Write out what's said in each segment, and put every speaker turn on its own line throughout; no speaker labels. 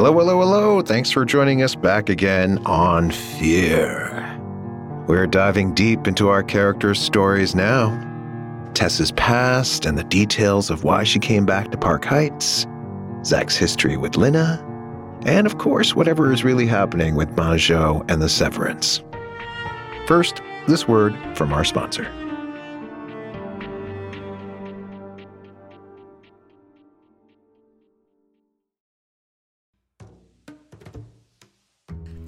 Hello, hello, hello. Thanks for joining us back again on Fear. We're diving deep into our characters' stories now. Tess's past and the details of why she came back to Park Heights, Zach's history with Lina, and of course, whatever is really happening with Majo and the Severance. First, this word from our sponsor.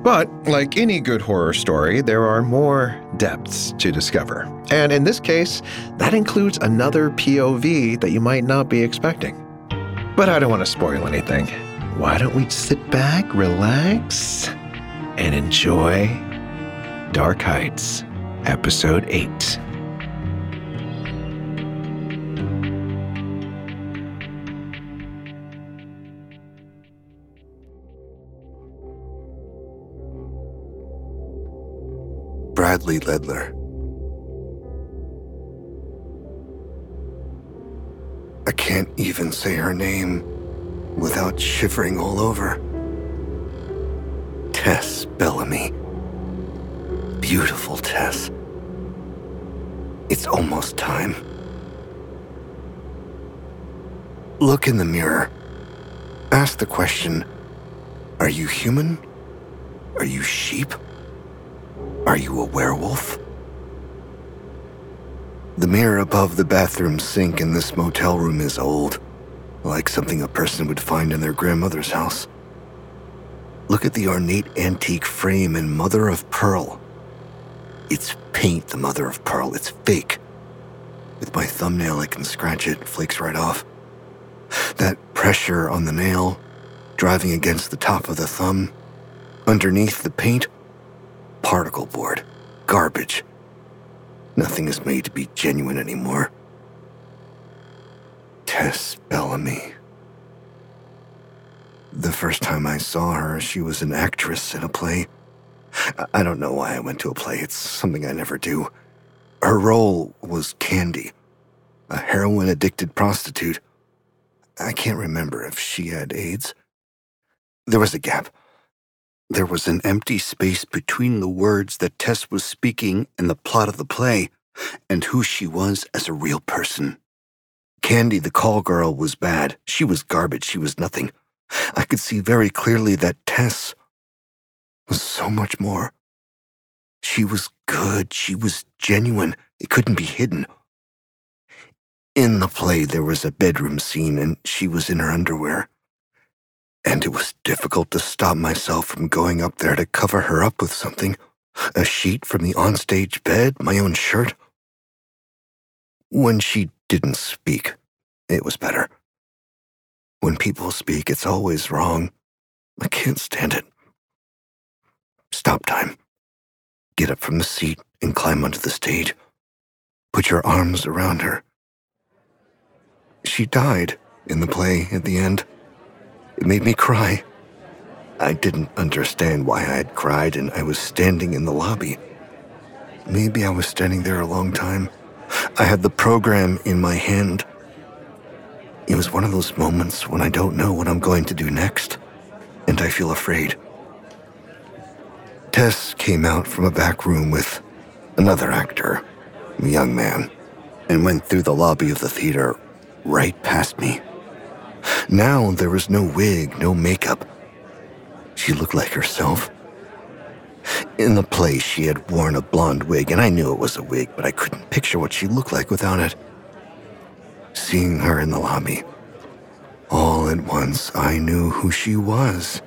But, like any good horror story, there are more depths to discover. And in this case, that includes another POV that you might not be expecting. But I don't want to spoil anything. Why don't we sit back, relax, and enjoy Dark Heights, Episode 8.
Bradley Ledler. I can't even say her name without shivering all over. Tess Bellamy. Beautiful Tess. It's almost time. Look in the mirror. Ask the question Are you human? Are you sheep? Are you a werewolf? The mirror above the bathroom sink in this motel room is old, like something a person would find in their grandmother's house. Look at the ornate antique frame in mother of pearl. It's paint, the mother of pearl. It's fake. With my thumbnail, I can scratch it, it flakes right off. That pressure on the nail, driving against the top of the thumb, underneath the paint, particle board, garbage. Nothing is made to be genuine anymore. Tess Bellamy. The first time I saw her, she was an actress in a play. I don't know why I went to a play, it's something I never do. Her role was Candy, a heroin addicted prostitute. I can't remember if she had AIDS. There was a gap. There was an empty space between the words that Tess was speaking and the plot of the play, and who she was as a real person. Candy, the call girl, was bad. She was garbage. She was nothing. I could see very clearly that Tess was so much more. She was good. She was genuine. It couldn't be hidden. In the play, there was a bedroom scene, and she was in her underwear and it was difficult to stop myself from going up there to cover her up with something a sheet from the onstage bed, my own shirt. When she didn't speak, it was better. When people speak, it's always wrong. I can't stand it. Stop time. Get up from the seat and climb onto the stage. Put your arms around her. She died in the play at the end. It made me cry. I didn't understand why I had cried, and I was standing in the lobby. Maybe I was standing there a long time. I had the program in my hand. It was one of those moments when I don't know what I'm going to do next, and I feel afraid. Tess came out from a back room with another actor, a young man, and went through the lobby of the theater right past me. Now there was no wig, no makeup. She looked like herself. In the play, she had worn a blonde wig, and I knew it was a wig, but I couldn't picture what she looked like without it. Seeing her in the lobby, all at once I knew who she was.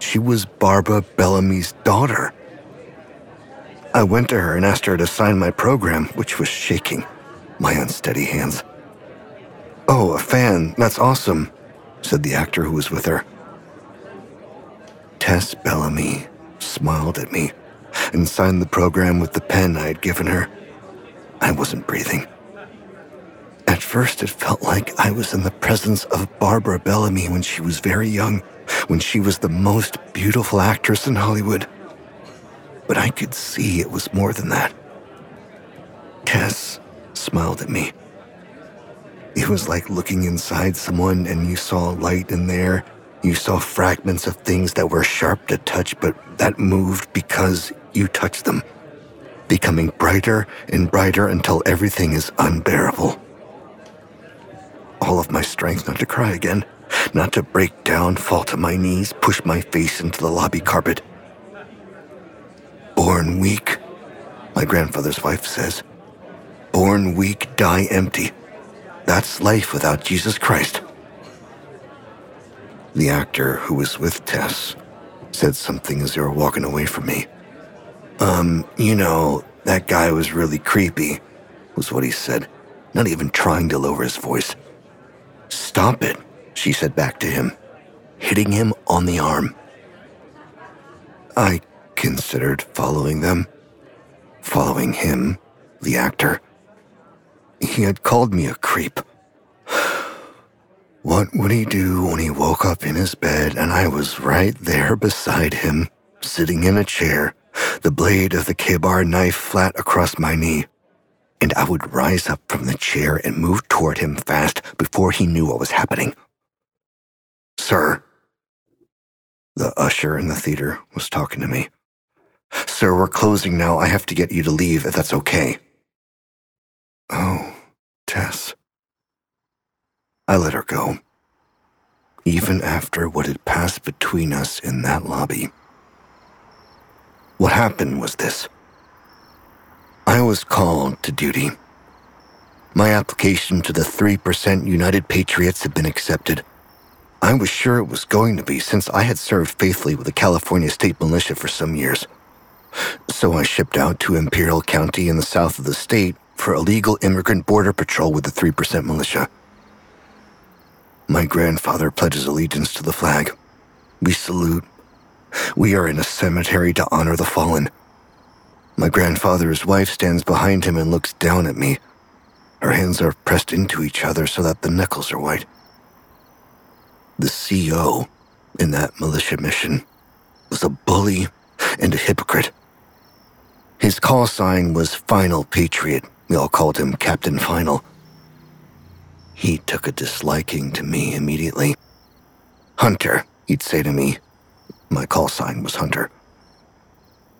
She was Barbara Bellamy's daughter. I went to her and asked her to sign my program, which was shaking my unsteady hands. Oh, a fan, that's awesome, said the actor who was with her. Tess Bellamy smiled at me and signed the program with the pen I had given her. I wasn't breathing. At first, it felt like I was in the presence of Barbara Bellamy when she was very young, when she was the most beautiful actress in Hollywood. But I could see it was more than that. Tess smiled at me. It was like looking inside someone and you saw light in there you saw fragments of things that were sharp to touch, but that moved because you touched them, becoming brighter and brighter until everything is unbearable. All of my strength not to cry again, not to break down, fall to my knees, push my face into the lobby carpet. Born weak, my grandfather's wife says. Born weak, die empty. That's life without Jesus Christ. The actor who was with Tess said something as they were walking away from me. Um, you know, that guy was really creepy, was what he said, not even trying to lower his voice. Stop it, she said back to him, hitting him on the arm. I considered following them, following him, the actor. He had called me a creep. What would he do when he woke up in his bed and I was right there beside him, sitting in a chair, the blade of the Ka-Bar knife flat across my knee? And I would rise up from the chair and move toward him fast before he knew what was happening. Sir, the usher in the theater was talking to me. Sir, we're closing now. I have to get you to leave if that's okay. Oh, Tess. I let her go, even after what had passed between us in that lobby. What happened was this I was called to duty. My application to the 3% United Patriots had been accepted. I was sure it was going to be since I had served faithfully with the California State Militia for some years. So I shipped out to Imperial County in the south of the state for illegal immigrant border patrol with the 3% militia. My grandfather pledges allegiance to the flag. We salute. We are in a cemetery to honor the fallen. My grandfather's wife stands behind him and looks down at me. Her hands are pressed into each other so that the knuckles are white. The CO in that militia mission was a bully and a hypocrite. His call sign was Final Patriot. We all called him Captain Final. He took a disliking to me immediately. Hunter, he'd say to me. My call sign was Hunter.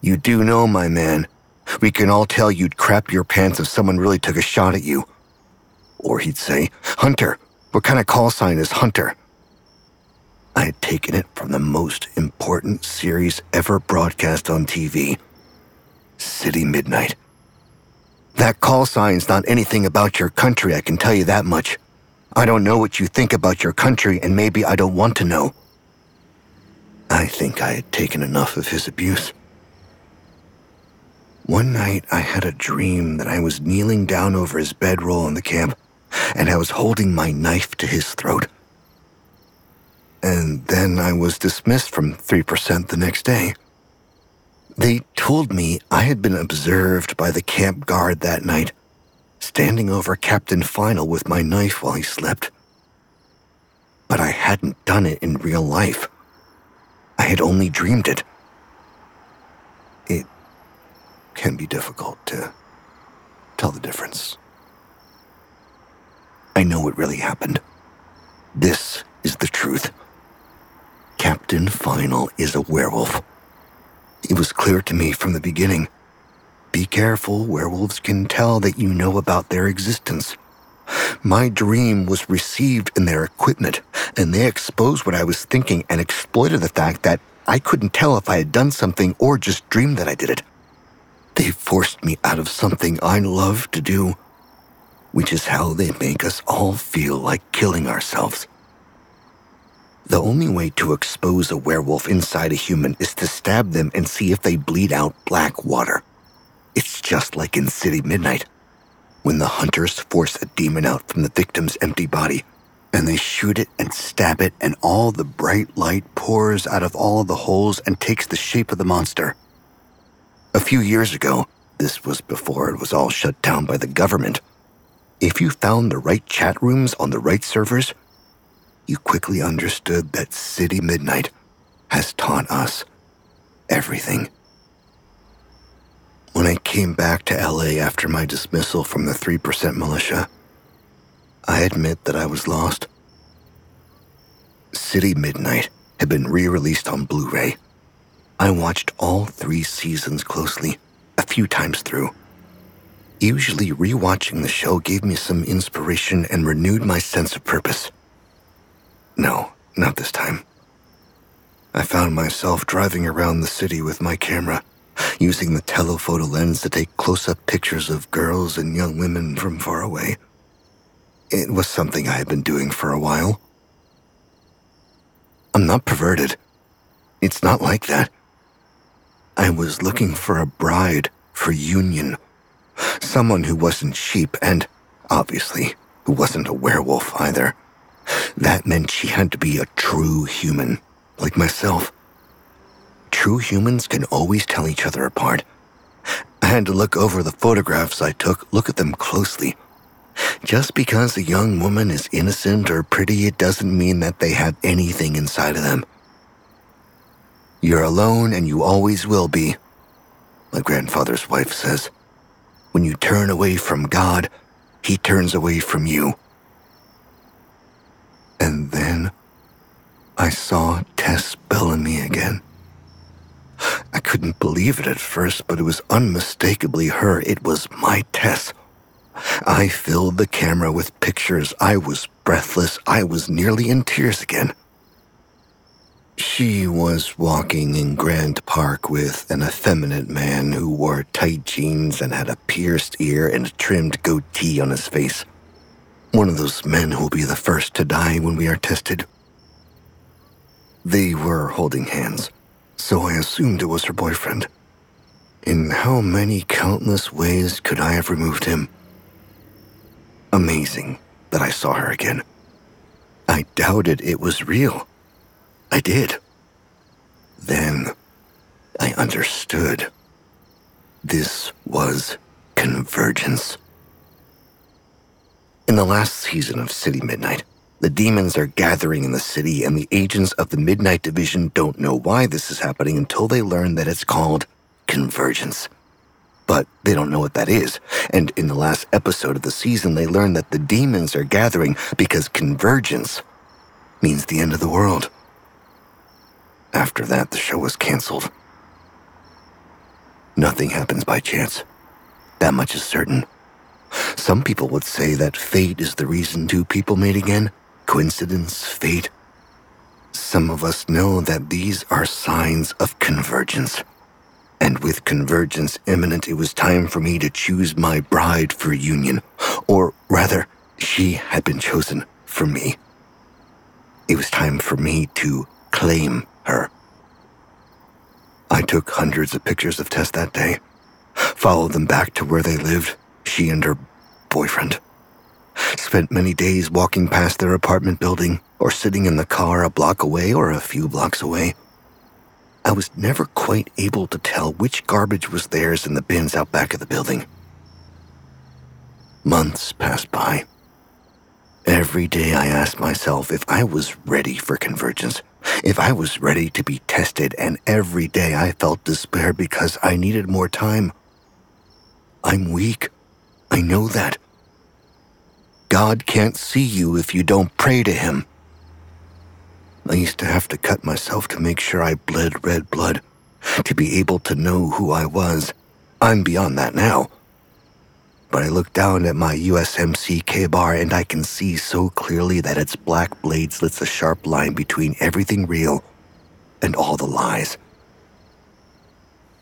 You do know, my man, we can all tell you'd crap your pants if someone really took a shot at you. Or he'd say, Hunter, what kind of call sign is Hunter? I had taken it from the most important series ever broadcast on TV City Midnight. That call sign's not anything about your country, I can tell you that much. I don't know what you think about your country, and maybe I don't want to know. I think I had taken enough of his abuse. One night, I had a dream that I was kneeling down over his bedroll in the camp, and I was holding my knife to his throat. And then I was dismissed from 3% the next day. They told me I had been observed by the camp guard that night standing over Captain Final with my knife while he slept. But I hadn't done it in real life. I had only dreamed it. It can be difficult to tell the difference. I know it really happened. This is the truth. Captain Final is a werewolf. It was clear to me from the beginning. Be careful, werewolves can tell that you know about their existence. My dream was received in their equipment, and they exposed what I was thinking and exploited the fact that I couldn't tell if I had done something or just dreamed that I did it. They forced me out of something I love to do, which is how they make us all feel like killing ourselves. The only way to expose a werewolf inside a human is to stab them and see if they bleed out black water. It's just like in City Midnight, when the hunters force a demon out from the victim's empty body, and they shoot it and stab it, and all the bright light pours out of all the holes and takes the shape of the monster. A few years ago, this was before it was all shut down by the government. If you found the right chat rooms on the right servers, you quickly understood that City Midnight has taught us everything. When I came back to LA after my dismissal from the 3% militia, I admit that I was lost. City Midnight had been re released on Blu ray. I watched all three seasons closely, a few times through. Usually, rewatching the show gave me some inspiration and renewed my sense of purpose. No, not this time. I found myself driving around the city with my camera, using the telephoto lens to take close up pictures of girls and young women from far away. It was something I had been doing for a while. I'm not perverted. It's not like that. I was looking for a bride for union. Someone who wasn't sheep and, obviously, who wasn't a werewolf either. That meant she had to be a true human, like myself. True humans can always tell each other apart. I had to look over the photographs I took, look at them closely. Just because a young woman is innocent or pretty, it doesn't mean that they have anything inside of them. You're alone and you always will be, my grandfather's wife says. When you turn away from God, he turns away from you. And then I saw Tess Bellamy again. I couldn't believe it at first, but it was unmistakably her. It was my Tess. I filled the camera with pictures. I was breathless. I was nearly in tears again. She was walking in Grand Park with an effeminate man who wore tight jeans and had a pierced ear and a trimmed goatee on his face. One of those men who'll be the first to die when we are tested. They were holding hands, so I assumed it was her boyfriend. In how many countless ways could I have removed him? Amazing that I saw her again. I doubted it was real. I did. Then I understood. This was convergence. In the last season of City Midnight, the demons are gathering in the city, and the agents of the Midnight Division don't know why this is happening until they learn that it's called convergence. But they don't know what that is, and in the last episode of the season, they learn that the demons are gathering because convergence means the end of the world. After that, the show was canceled. Nothing happens by chance. That much is certain. Some people would say that fate is the reason two people meet again. Coincidence, fate. Some of us know that these are signs of convergence. And with convergence imminent, it was time for me to choose my bride for union. Or rather, she had been chosen for me. It was time for me to claim her. I took hundreds of pictures of Tess that day, followed them back to where they lived, she and her boyfriend. Spent many days walking past their apartment building or sitting in the car a block away or a few blocks away. I was never quite able to tell which garbage was theirs in the bins out back of the building. Months passed by. Every day I asked myself if I was ready for convergence, If I was ready to be tested and every day I felt despair because I needed more time, I'm weak. I know that. God can't see you if you don't pray to Him. I used to have to cut myself to make sure I bled red blood, to be able to know who I was. I'm beyond that now. But I look down at my USMC K bar and I can see so clearly that its black blade slits a sharp line between everything real and all the lies.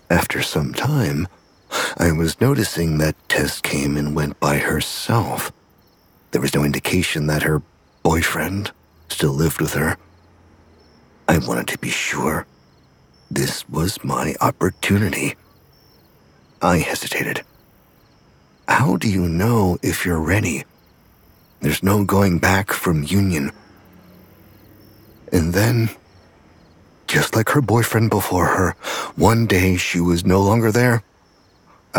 After some time, I was noticing that Tess came and went by herself. There was no indication that her boyfriend still lived with her. I wanted to be sure. This was my opportunity. I hesitated. How do you know if you're ready? There's no going back from Union. And then, just like her boyfriend before her, one day she was no longer there.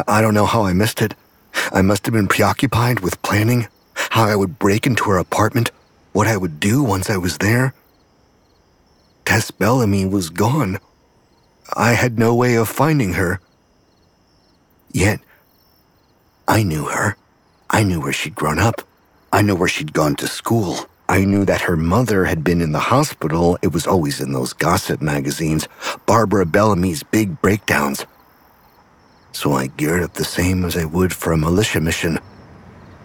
I, don't know how I missed it. I must have been preoccupied with planning how I would break into her apartment, what I would do once I was there. Tess Bellamy was gone. I had no way of finding her. Yet, I knew her. I knew where she'd grown up. I knew where she'd gone to school. I knew that her mother had been in the hospital. It was always in those gossip magazines, Barbara Bellamy's big breakdowns. So I geared up the same as I would for a militia mission,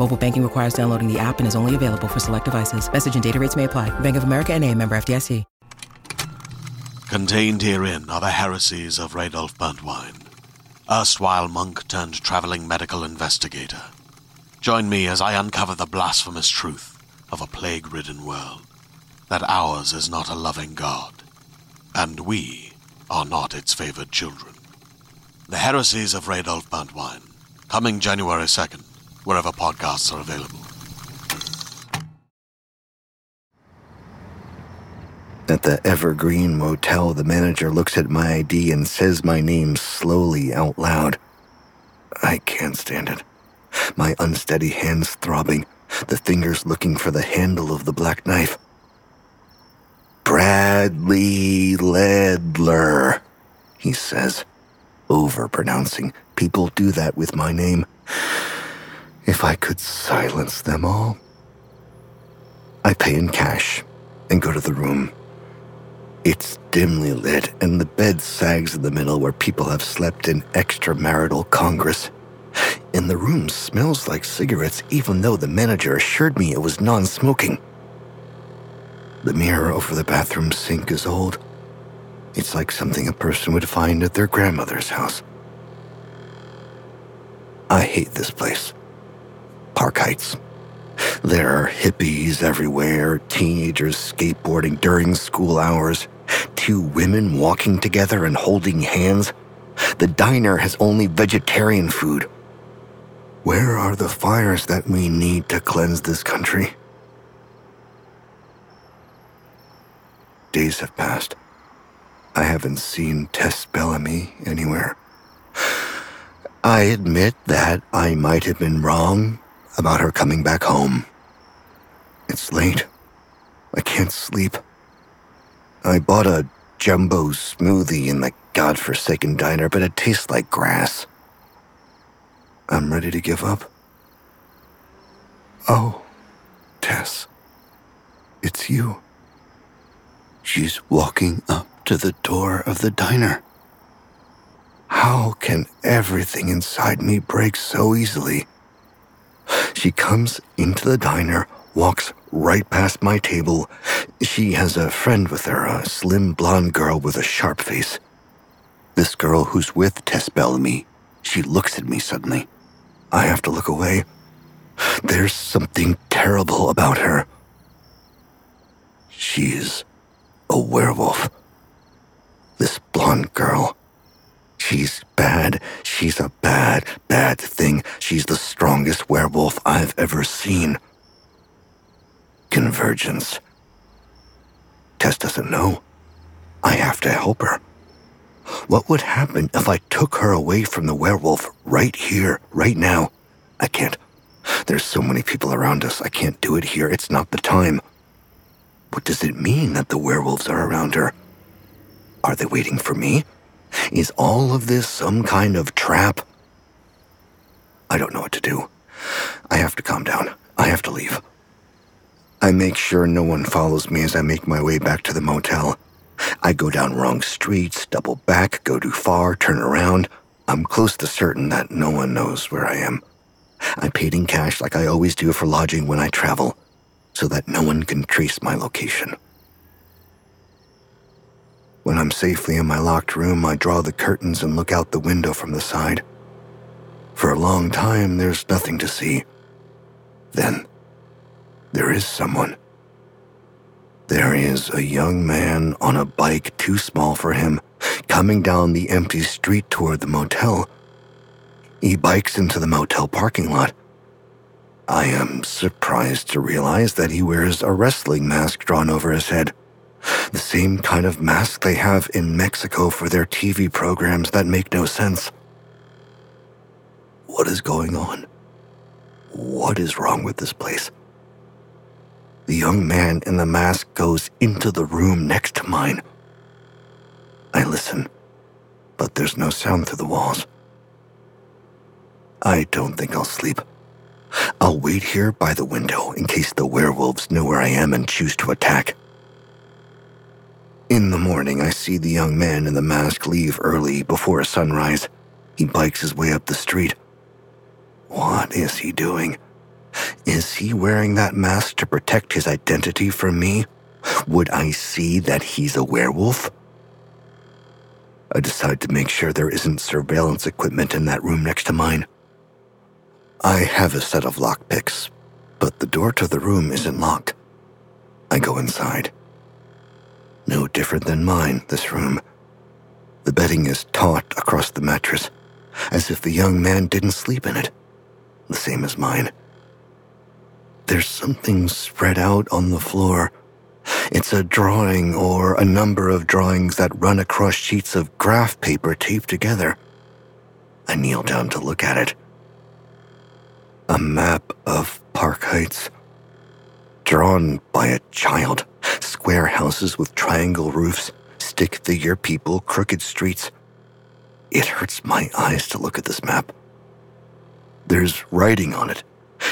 Mobile banking requires downloading the app and is only available for select devices. Message and data rates may apply. Bank of America and a member FDIC.
Contained herein are the heresies of Radolf Burntwine, erstwhile monk turned traveling medical investigator. Join me as I uncover the blasphemous truth of a plague ridden world that ours is not a loving God, and we are not its favored children. The Heresies of Radolf Burntwine, coming January 2nd, wherever podcasts are available.
At the Evergreen Motel, the manager looks at my ID and says my name slowly out loud. I can't stand it. My unsteady hands throbbing, the fingers looking for the handle of the black knife. Bradley Ledler, he says, overpronouncing. People do that with my name. If I could silence them all. I pay in cash and go to the room. It's dimly lit, and the bed sags in the middle where people have slept in extramarital congress. And the room smells like cigarettes, even though the manager assured me it was non smoking. The mirror over the bathroom sink is old. It's like something a person would find at their grandmother's house. I hate this place. Park Heights. There are hippies everywhere, teenagers skateboarding during school hours, two women walking together and holding hands. The diner has only vegetarian food. Where are the fires that we need to cleanse this country? Days have passed. I haven't seen Tess Bellamy anywhere. I admit that I might have been wrong about her coming back home. It's late. I can't sleep. I bought a jumbo smoothie in the godforsaken diner, but it tastes like grass. I'm ready to give up. Oh, Tess, it's you. She's walking up to the door of the diner. How can everything inside me break so easily? She comes into the diner, walks right past my table. She has a friend with her, a slim blonde girl with a sharp face. This girl who's with Tess Bellamy, she looks at me suddenly. I have to look away. There's something terrible about her. She's a werewolf. This blonde girl. She's bad. She's a bad, bad thing. She's the strongest werewolf I've ever seen. Convergence. Tess doesn't know. I have to help her. What would happen if I took her away from the werewolf right here, right now? I can't. There's so many people around us. I can't do it here. It's not the time. What does it mean that the werewolves are around her? Are they waiting for me? Is all of this some kind of trap? I don't know what to do. I have to calm down. I have to leave. I make sure no one follows me as I make my way back to the motel. I go down wrong streets, double back, go too far, turn around. I'm close to certain that no one knows where I am. I paid in cash like I always do for lodging when I travel, so that no one can trace my location. When I'm safely in my locked room, I draw the curtains and look out the window from the side. For a long time, there's nothing to see. Then, there is someone. There is a young man on a bike too small for him, coming down the empty street toward the motel. He bikes into the motel parking lot. I am surprised to realize that he wears a wrestling mask drawn over his head. The same kind of mask they have in Mexico for their TV programs that make no sense. What is going on? What is wrong with this place? The young man in the mask goes into the room next to mine. I listen, but there's no sound through the walls. I don't think I'll sleep. I'll wait here by the window in case the werewolves know where I am and choose to attack. In the morning, I see the young man in the mask leave early before sunrise. He bikes his way up the street. What is he doing? Is he wearing that mask to protect his identity from me? Would I see that he's a werewolf? I decide to make sure there isn't surveillance equipment in that room next to mine. I have a set of lockpicks, but the door to the room isn't locked. I go inside. No different than mine, this room. The bedding is taut across the mattress, as if the young man didn't sleep in it. The same as mine. There's something spread out on the floor. It's a drawing or a number of drawings that run across sheets of graph paper taped together. I kneel down to look at it. A map of Park Heights, drawn by a child square houses with triangle roofs, stick figure people, crooked streets. It hurts my eyes to look at this map. There's writing on it,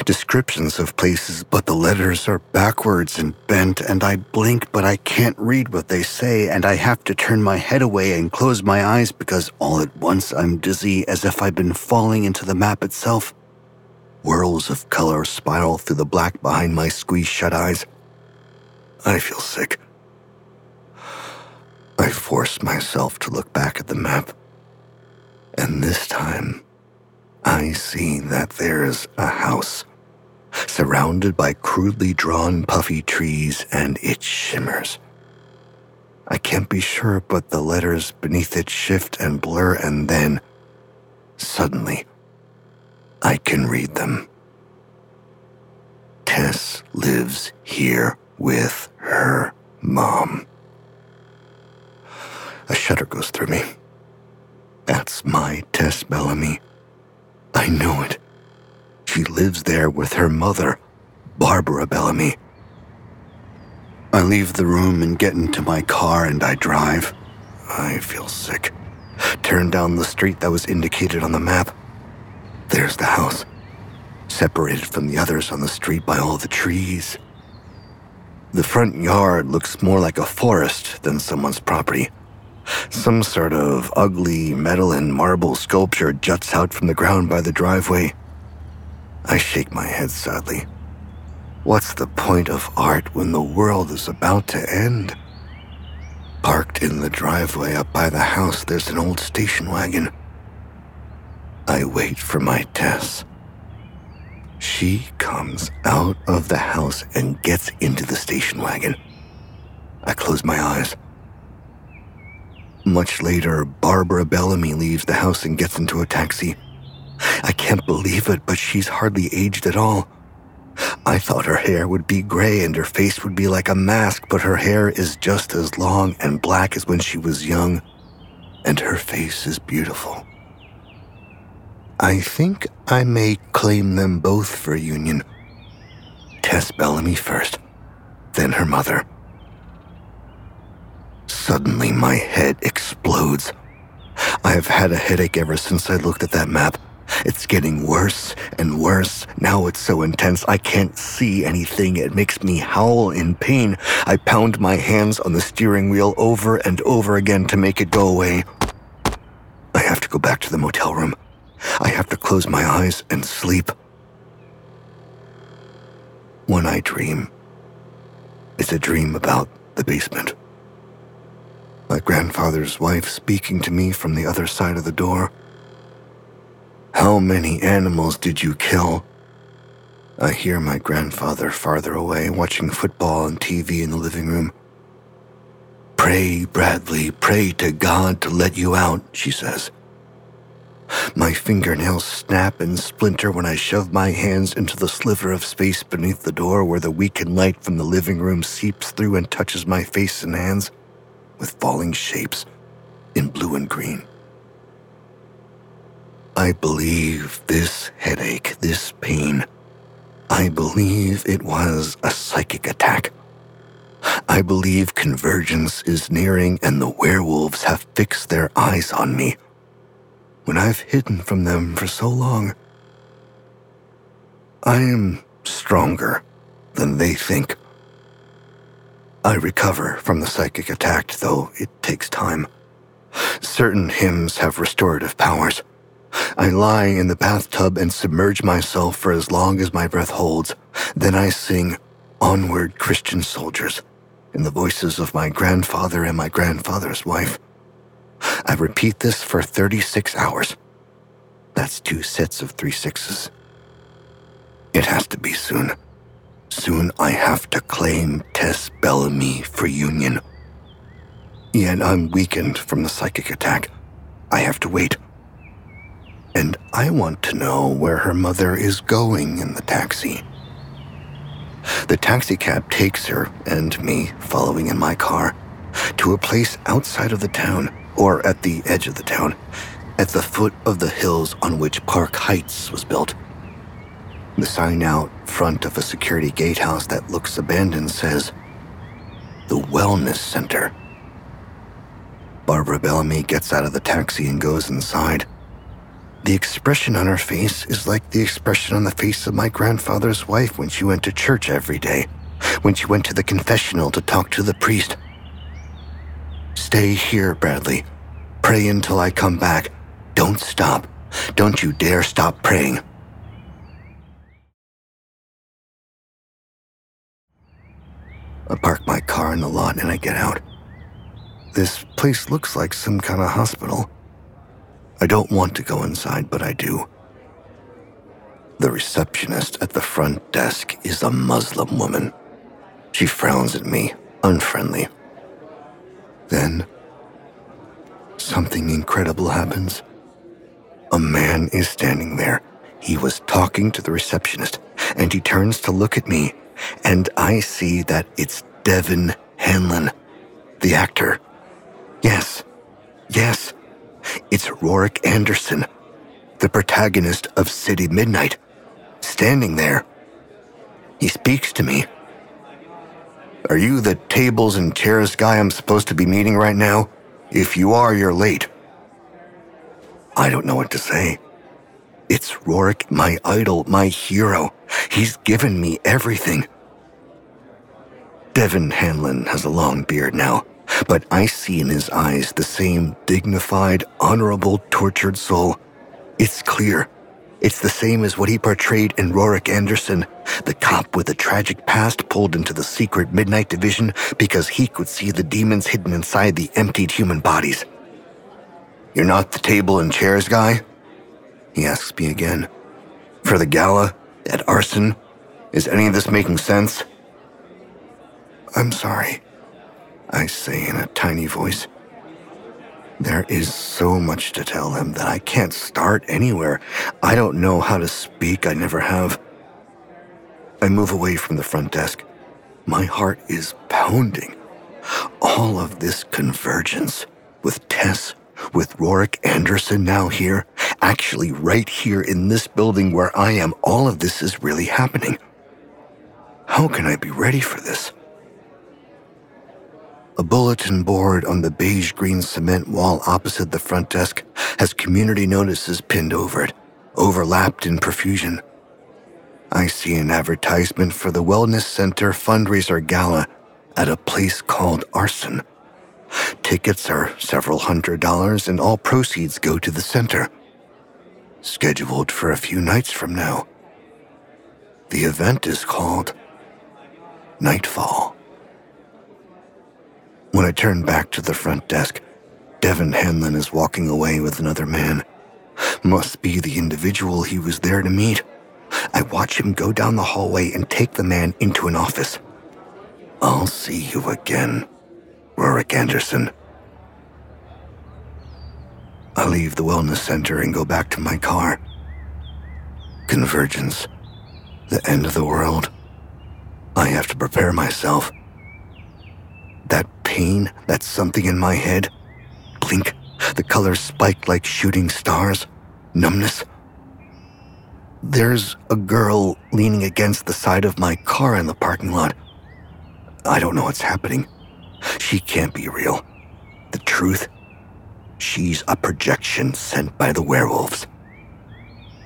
descriptions of places, but the letters are backwards and bent, and I blink, but I can't read what they say, and I have to turn my head away and close my eyes because all at once I'm dizzy as if I've been falling into the map itself. Whirls of color spiral through the black behind my squeezed shut eyes. I feel sick. I force myself to look back at the map. And this time, I see that there's a house surrounded by crudely drawn puffy trees and it shimmers. I can't be sure, but the letters beneath it shift and blur, and then, suddenly, I can read them. Tess lives here with her mom. A shudder goes through me. That's my Tess Bellamy. I know it. She lives there with her mother, Barbara Bellamy. I leave the room and get into my car and I drive. I feel sick. Turn down the street that was indicated on the map. There's the house, separated from the others on the street by all the trees the front yard looks more like a forest than someone's property. Some sort of ugly metal and marble sculpture juts out from the ground by the driveway. I shake my head sadly. What's the point of art when the world is about to end? Parked in the driveway up by the house, there's an old station wagon. I wait for my Tess. She comes out of the house and gets into the station wagon. I close my eyes. Much later, Barbara Bellamy leaves the house and gets into a taxi. I can't believe it, but she's hardly aged at all. I thought her hair would be gray and her face would be like a mask, but her hair is just as long and black as when she was young, and her face is beautiful. I think I may claim them both for union. Tess Bellamy first, then her mother. Suddenly, my head explodes. I have had a headache ever since I looked at that map. It's getting worse and worse. Now it's so intense I can't see anything. It makes me howl in pain. I pound my hands on the steering wheel over and over again to make it go away. I have to go back to the motel room. I have to close my eyes and sleep. When I dream, it's a dream about the basement. My grandfather's wife speaking to me from the other side of the door. How many animals did you kill? I hear my grandfather farther away watching football and TV in the living room. Pray, Bradley, pray to God to let you out, she says. My fingernails snap and splinter when I shove my hands into the sliver of space beneath the door where the weakened light from the living room seeps through and touches my face and hands with falling shapes in blue and green. I believe this headache, this pain, I believe it was a psychic attack. I believe convergence is nearing and the werewolves have fixed their eyes on me when I've hidden from them for so long. I am stronger than they think. I recover from the psychic attack, though it takes time. Certain hymns have restorative powers. I lie in the bathtub and submerge myself for as long as my breath holds. Then I sing Onward Christian Soldiers in the voices of my grandfather and my grandfather's wife. I repeat this for 36 hours. That's two sets of three sixes. It has to be soon. Soon I have to claim Tess Bellamy for union. Yet I'm weakened from the psychic attack. I have to wait. And I want to know where her mother is going in the taxi. The taxicab takes her and me, following in my car, to a place outside of the town, or at the edge of the town, at the foot of the hills on which Park Heights was built. The sign out front of a security gatehouse that looks abandoned says, The Wellness Center. Barbara Bellamy gets out of the taxi and goes inside. The expression on her face is like the expression on the face of my grandfather's wife when she went to church every day, when she went to the confessional to talk to the priest. Stay here, Bradley. Pray until I come back. Don't stop. Don't you dare stop praying. I park my car in the lot and I get out. This place looks like some kind of hospital. I don't want to go inside, but I do. The receptionist at the front desk is a Muslim woman. She frowns at me, unfriendly. Then, something incredible happens. A man is standing there. He was talking to the receptionist, and he turns to look at me and I see that it's Devin Hanlon, the actor. Yes, yes, it's Rorik Anderson, the protagonist of City Midnight, standing there. He speaks to me. Are you the tables and chairs guy I'm supposed to be meeting right now? If you are, you're late. I don't know what to say. It's Rorik, my idol, my hero. He's given me everything. Devin Hanlon has a long beard now, but I see in his eyes the same dignified, honorable, tortured soul. It's clear. It's the same as what he portrayed in Rorik Anderson, the cop with a tragic past pulled into the secret Midnight Division because he could see the demons hidden inside the emptied human bodies. You're not the table and chairs guy? He asks me again. For the gala? At arson? Is any of this making sense? I'm sorry, I say in a tiny voice. There is so much to tell him that I can't start anywhere. I don't know how to speak, I never have. I move away from the front desk. My heart is pounding. All of this convergence with Tess, with Rorik Anderson now here, actually right here in this building where I am, all of this is really happening. How can I be ready for this? A bulletin board on the beige green cement wall opposite the front desk has community notices pinned over it, overlapped in profusion. I see an advertisement for the Wellness Center fundraiser gala at a place called Arson. Tickets are several hundred dollars, and all proceeds go to the center. Scheduled for a few nights from now. The event is called Nightfall. When I turn back to the front desk, Devin Hanlon is walking away with another man. Must be the individual he was there to meet. I watch him go down the hallway and take the man into an office. I'll see you again, Rorik Anderson. I leave the wellness center and go back to my car. Convergence. The end of the world. I have to prepare myself. That pain, that something in my head. Blink, the colors spiked like shooting stars. Numbness. There's a girl leaning against the side of my car in the parking lot. I don't know what's happening. She can't be real. The truth? She's a projection sent by the werewolves.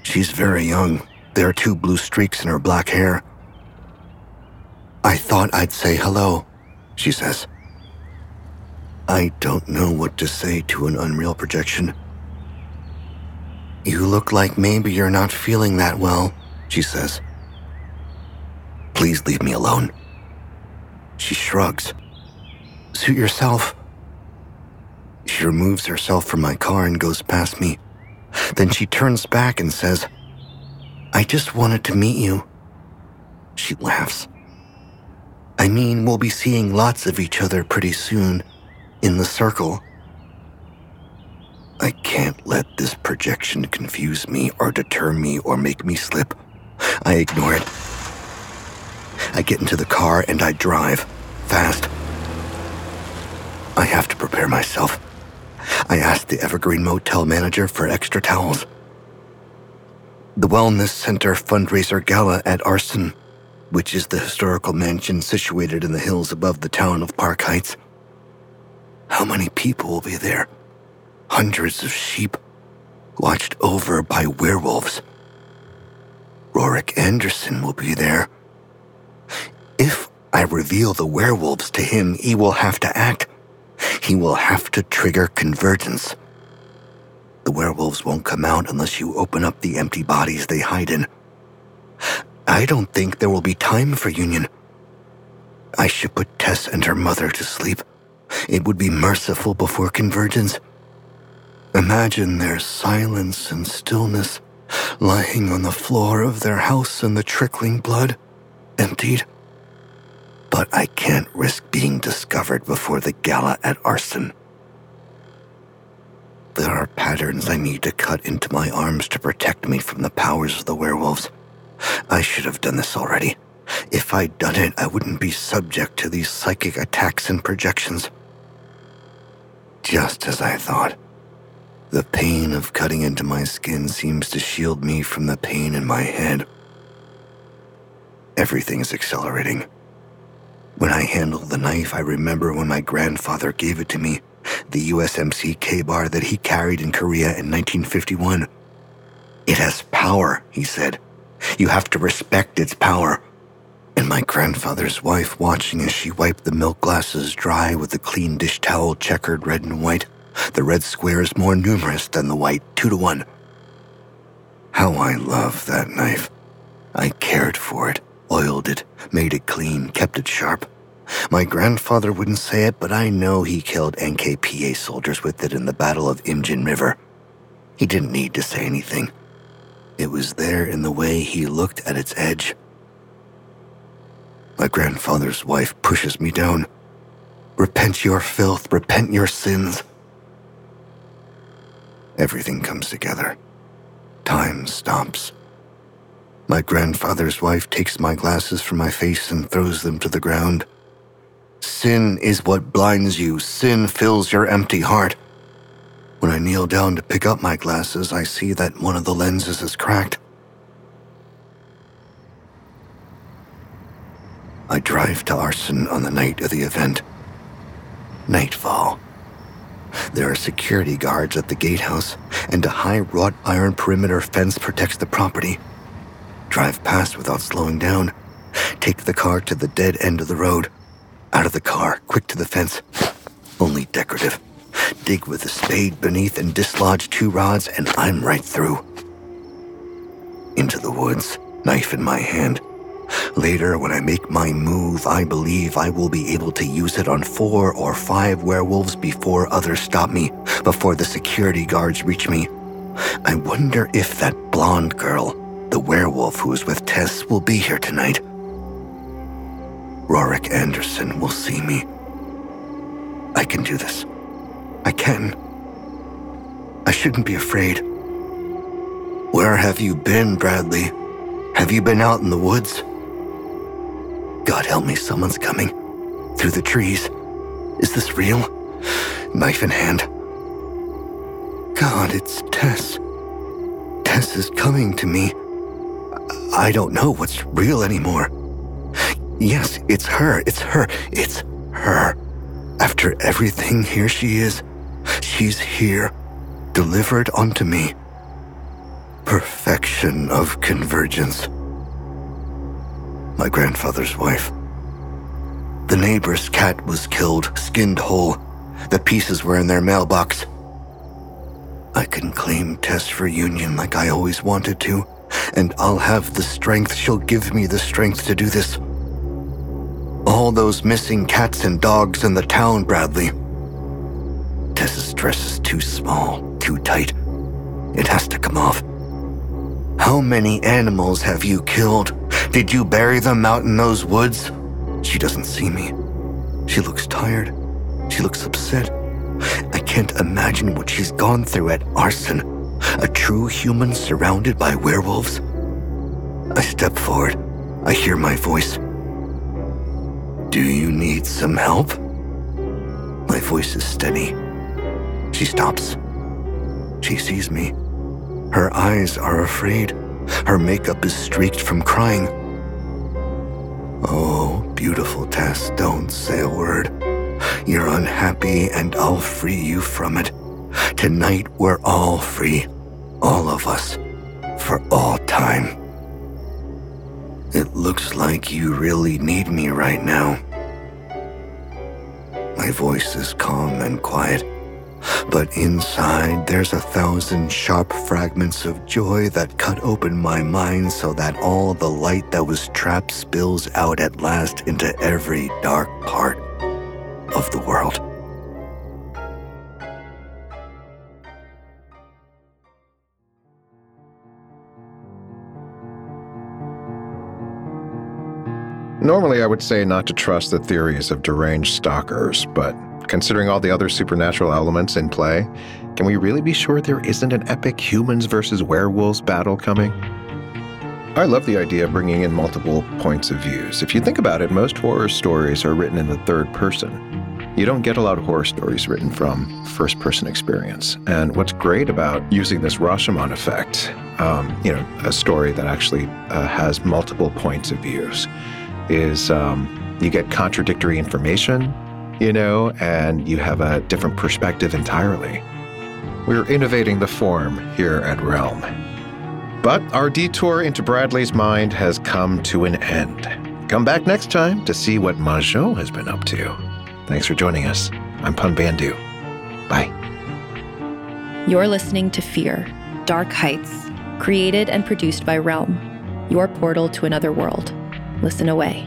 She's very young. There are two blue streaks in her black hair. I thought I'd say hello, she says. I don't know what to say to an unreal projection. You look like maybe you're not feeling that well, she says. Please leave me alone. She shrugs. Suit yourself. She removes herself from my car and goes past me. Then she turns back and says, I just wanted to meet you. She laughs. I mean, we'll be seeing lots of each other pretty soon in the circle. I can't let this projection confuse me or deter me or make me slip. I ignore it. I get into the car and I drive, fast. I have to prepare myself. I ask the Evergreen Motel manager for extra towels. The Wellness Center fundraiser gala at Arson, which is the historical mansion situated in the hills above the town of Dark Heights. How many people will be there? Hundreds of sheep, watched over by werewolves. Rorik Anderson will be there. If I reveal the werewolves to him, he will have to act. He will have to trigger convergence. The werewolves won't come out unless you open up the empty bodies they hide in. I don't think there will be time for union. I should put Tess and her mother to sleep. It would be merciful before convergence. Imagine their silence and stillness, lying on the floor of their house in the trickling blood, emptied. But I can't risk being discovered before the gala at Arson. There are patterns I need to cut into my arms to protect me from the powers of the werewolves. I should have done this already. If I'd done it, I wouldn't be subject to these psychic attacks and projections. Just as I thought. The pain of cutting into my skin seems to shield me from the pain in my head. Everything is accelerating. When I handle the knife, I remember when my grandfather gave it to me, the USMC Ka-Bar that he carried in Korea in 1951. It has power, he said. You have to respect its power and my grandfather's wife watching as she wiped the milk glasses dry with a clean dish towel checkered red and white, the red squares more numerous than the white, two to one. How I love that knife. I cared for it, oiled it, made it clean, kept it sharp. My grandfather wouldn't say it, but I know he killed NKPA soldiers with it in the Battle of Imjin River. He didn't need to say anything. It was there in the way he looked at its edge my grandfather's wife pushes me down. Repent your filth, repent your sins. everything comes together. Time stops. My grandfather's wife takes my glasses from my face and throws them to the ground. Sin is what blinds you. Sin fills your empty heart. When I kneel down to pick up my glasses, I see that one of the lenses is cracked. I drive to Arson on the night of the event. Nightfall. There are security guards at the gatehouse, and a high wrought iron perimeter fence protects the property. Drive past without slowing down. Take the car to the dead end of the road. Out of the car, quick to the fence. Only decorative. Dig with a spade beneath and dislodge two rods, and I'm right through. Into the woods, knife in my hand. Later, when I make my move, I believe I will be able to use it on four or five werewolves before others stop me, before the security guards reach me. I wonder if that blonde girl, the werewolf who is with Tess, will be here tonight. Rorik Anderson will see me. I can do this. I can. I shouldn't be afraid. Where have you been, Bradley? Have you been out in the woods? God help me, someone's coming. Through the trees. Is this real? Knife in hand. God, it's Tess. Tess is coming to me. I don't know what's real anymore. Yes, it's her. It's her. It's her. After everything, here she is. She's here, delivered unto me. Perfection of convergence my grandfather's wife. The neighbor's cat was killed, skinned whole. The pieces were in their mailbox. I can claim Tess for union like I always wanted to, and I'll have the strength. She'll give me the strength to do this. All those missing cats and dogs in the town, Bradley. Tess's dress is too small, too tight. It has to come off. How many animals have you killed? Did you bury them out in those woods? She doesn't see me. She looks tired. She looks upset. I can't imagine what she's gone through at Arson. A true human surrounded by werewolves. I step forward. I hear my voice. Do you need some help? My voice is steady. She stops. She sees me. Her eyes are afraid. Her makeup is streaked from crying. Oh, beautiful Tess, don't say a word. You're unhappy, and I'll free you from it. Tonight, we're all free. All of us. For all time. It looks like you really need me right now. My voice is calm and quiet. But inside, there's a thousand sharp fragments of joy that cut open my mind so that all the light that was trapped spills out at last into every dark part of the world.
Normally, I would say not to trust the theories of deranged stalkers, but Considering all the other supernatural elements in play, can we really be sure there isn't an epic humans versus werewolves battle coming? I love the idea of bringing in multiple points of views. If you think about it, most horror stories are written in the third person. You don't get a lot of horror stories written from first person experience. And what's great about using this Rashomon effect, um, you know, a story that actually uh, has multiple points of views, is um, you get contradictory information, you know, and you have a different perspective entirely. We're innovating the form here at Realm. But our detour into Bradley's mind has come to an end. Come back next time to see what Majot has been up to. Thanks for joining us. I'm Pun Bandhu. Bye.
You're listening to Fear, Dark Heights, created and produced by Realm, your portal to another world. Listen away.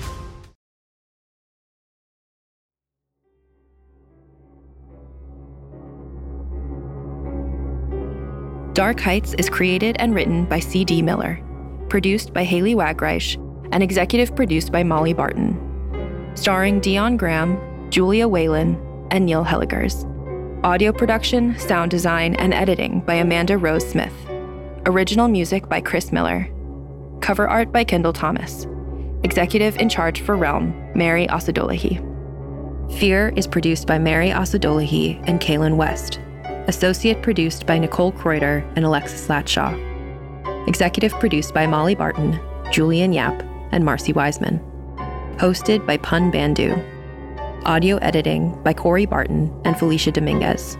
Dark Heights is created and written by C.D. Miller, produced by Haley Wagreich, and executive produced by Molly Barton. Starring Dion Graham, Julia Whelan, and Neil Hellegers. Audio production, sound design, and editing by Amanda Rose Smith. Original music by Chris Miller. Cover art by Kendall Thomas. Executive in charge for Realm, Mary Osadolahi. Fear is produced by Mary Osadolahi and Kaylin West. Associate produced by Nicole Kreuter and Alexis Latshaw. Executive produced by Molly Barton, Julian Yap, and Marcy Wiseman. Hosted by Pun Bandhu. Audio editing by Corey Barton and Felicia Dominguez.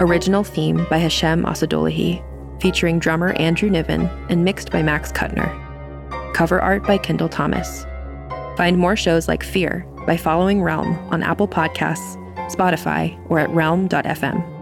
Original theme by Hashem Assadullahi, featuring drummer Andrew Niven and mixed by Max Kuttner. Cover art by Kendall Thomas. Find more shows like Fear by following Realm on Apple Podcasts, Spotify, or at realm.fm.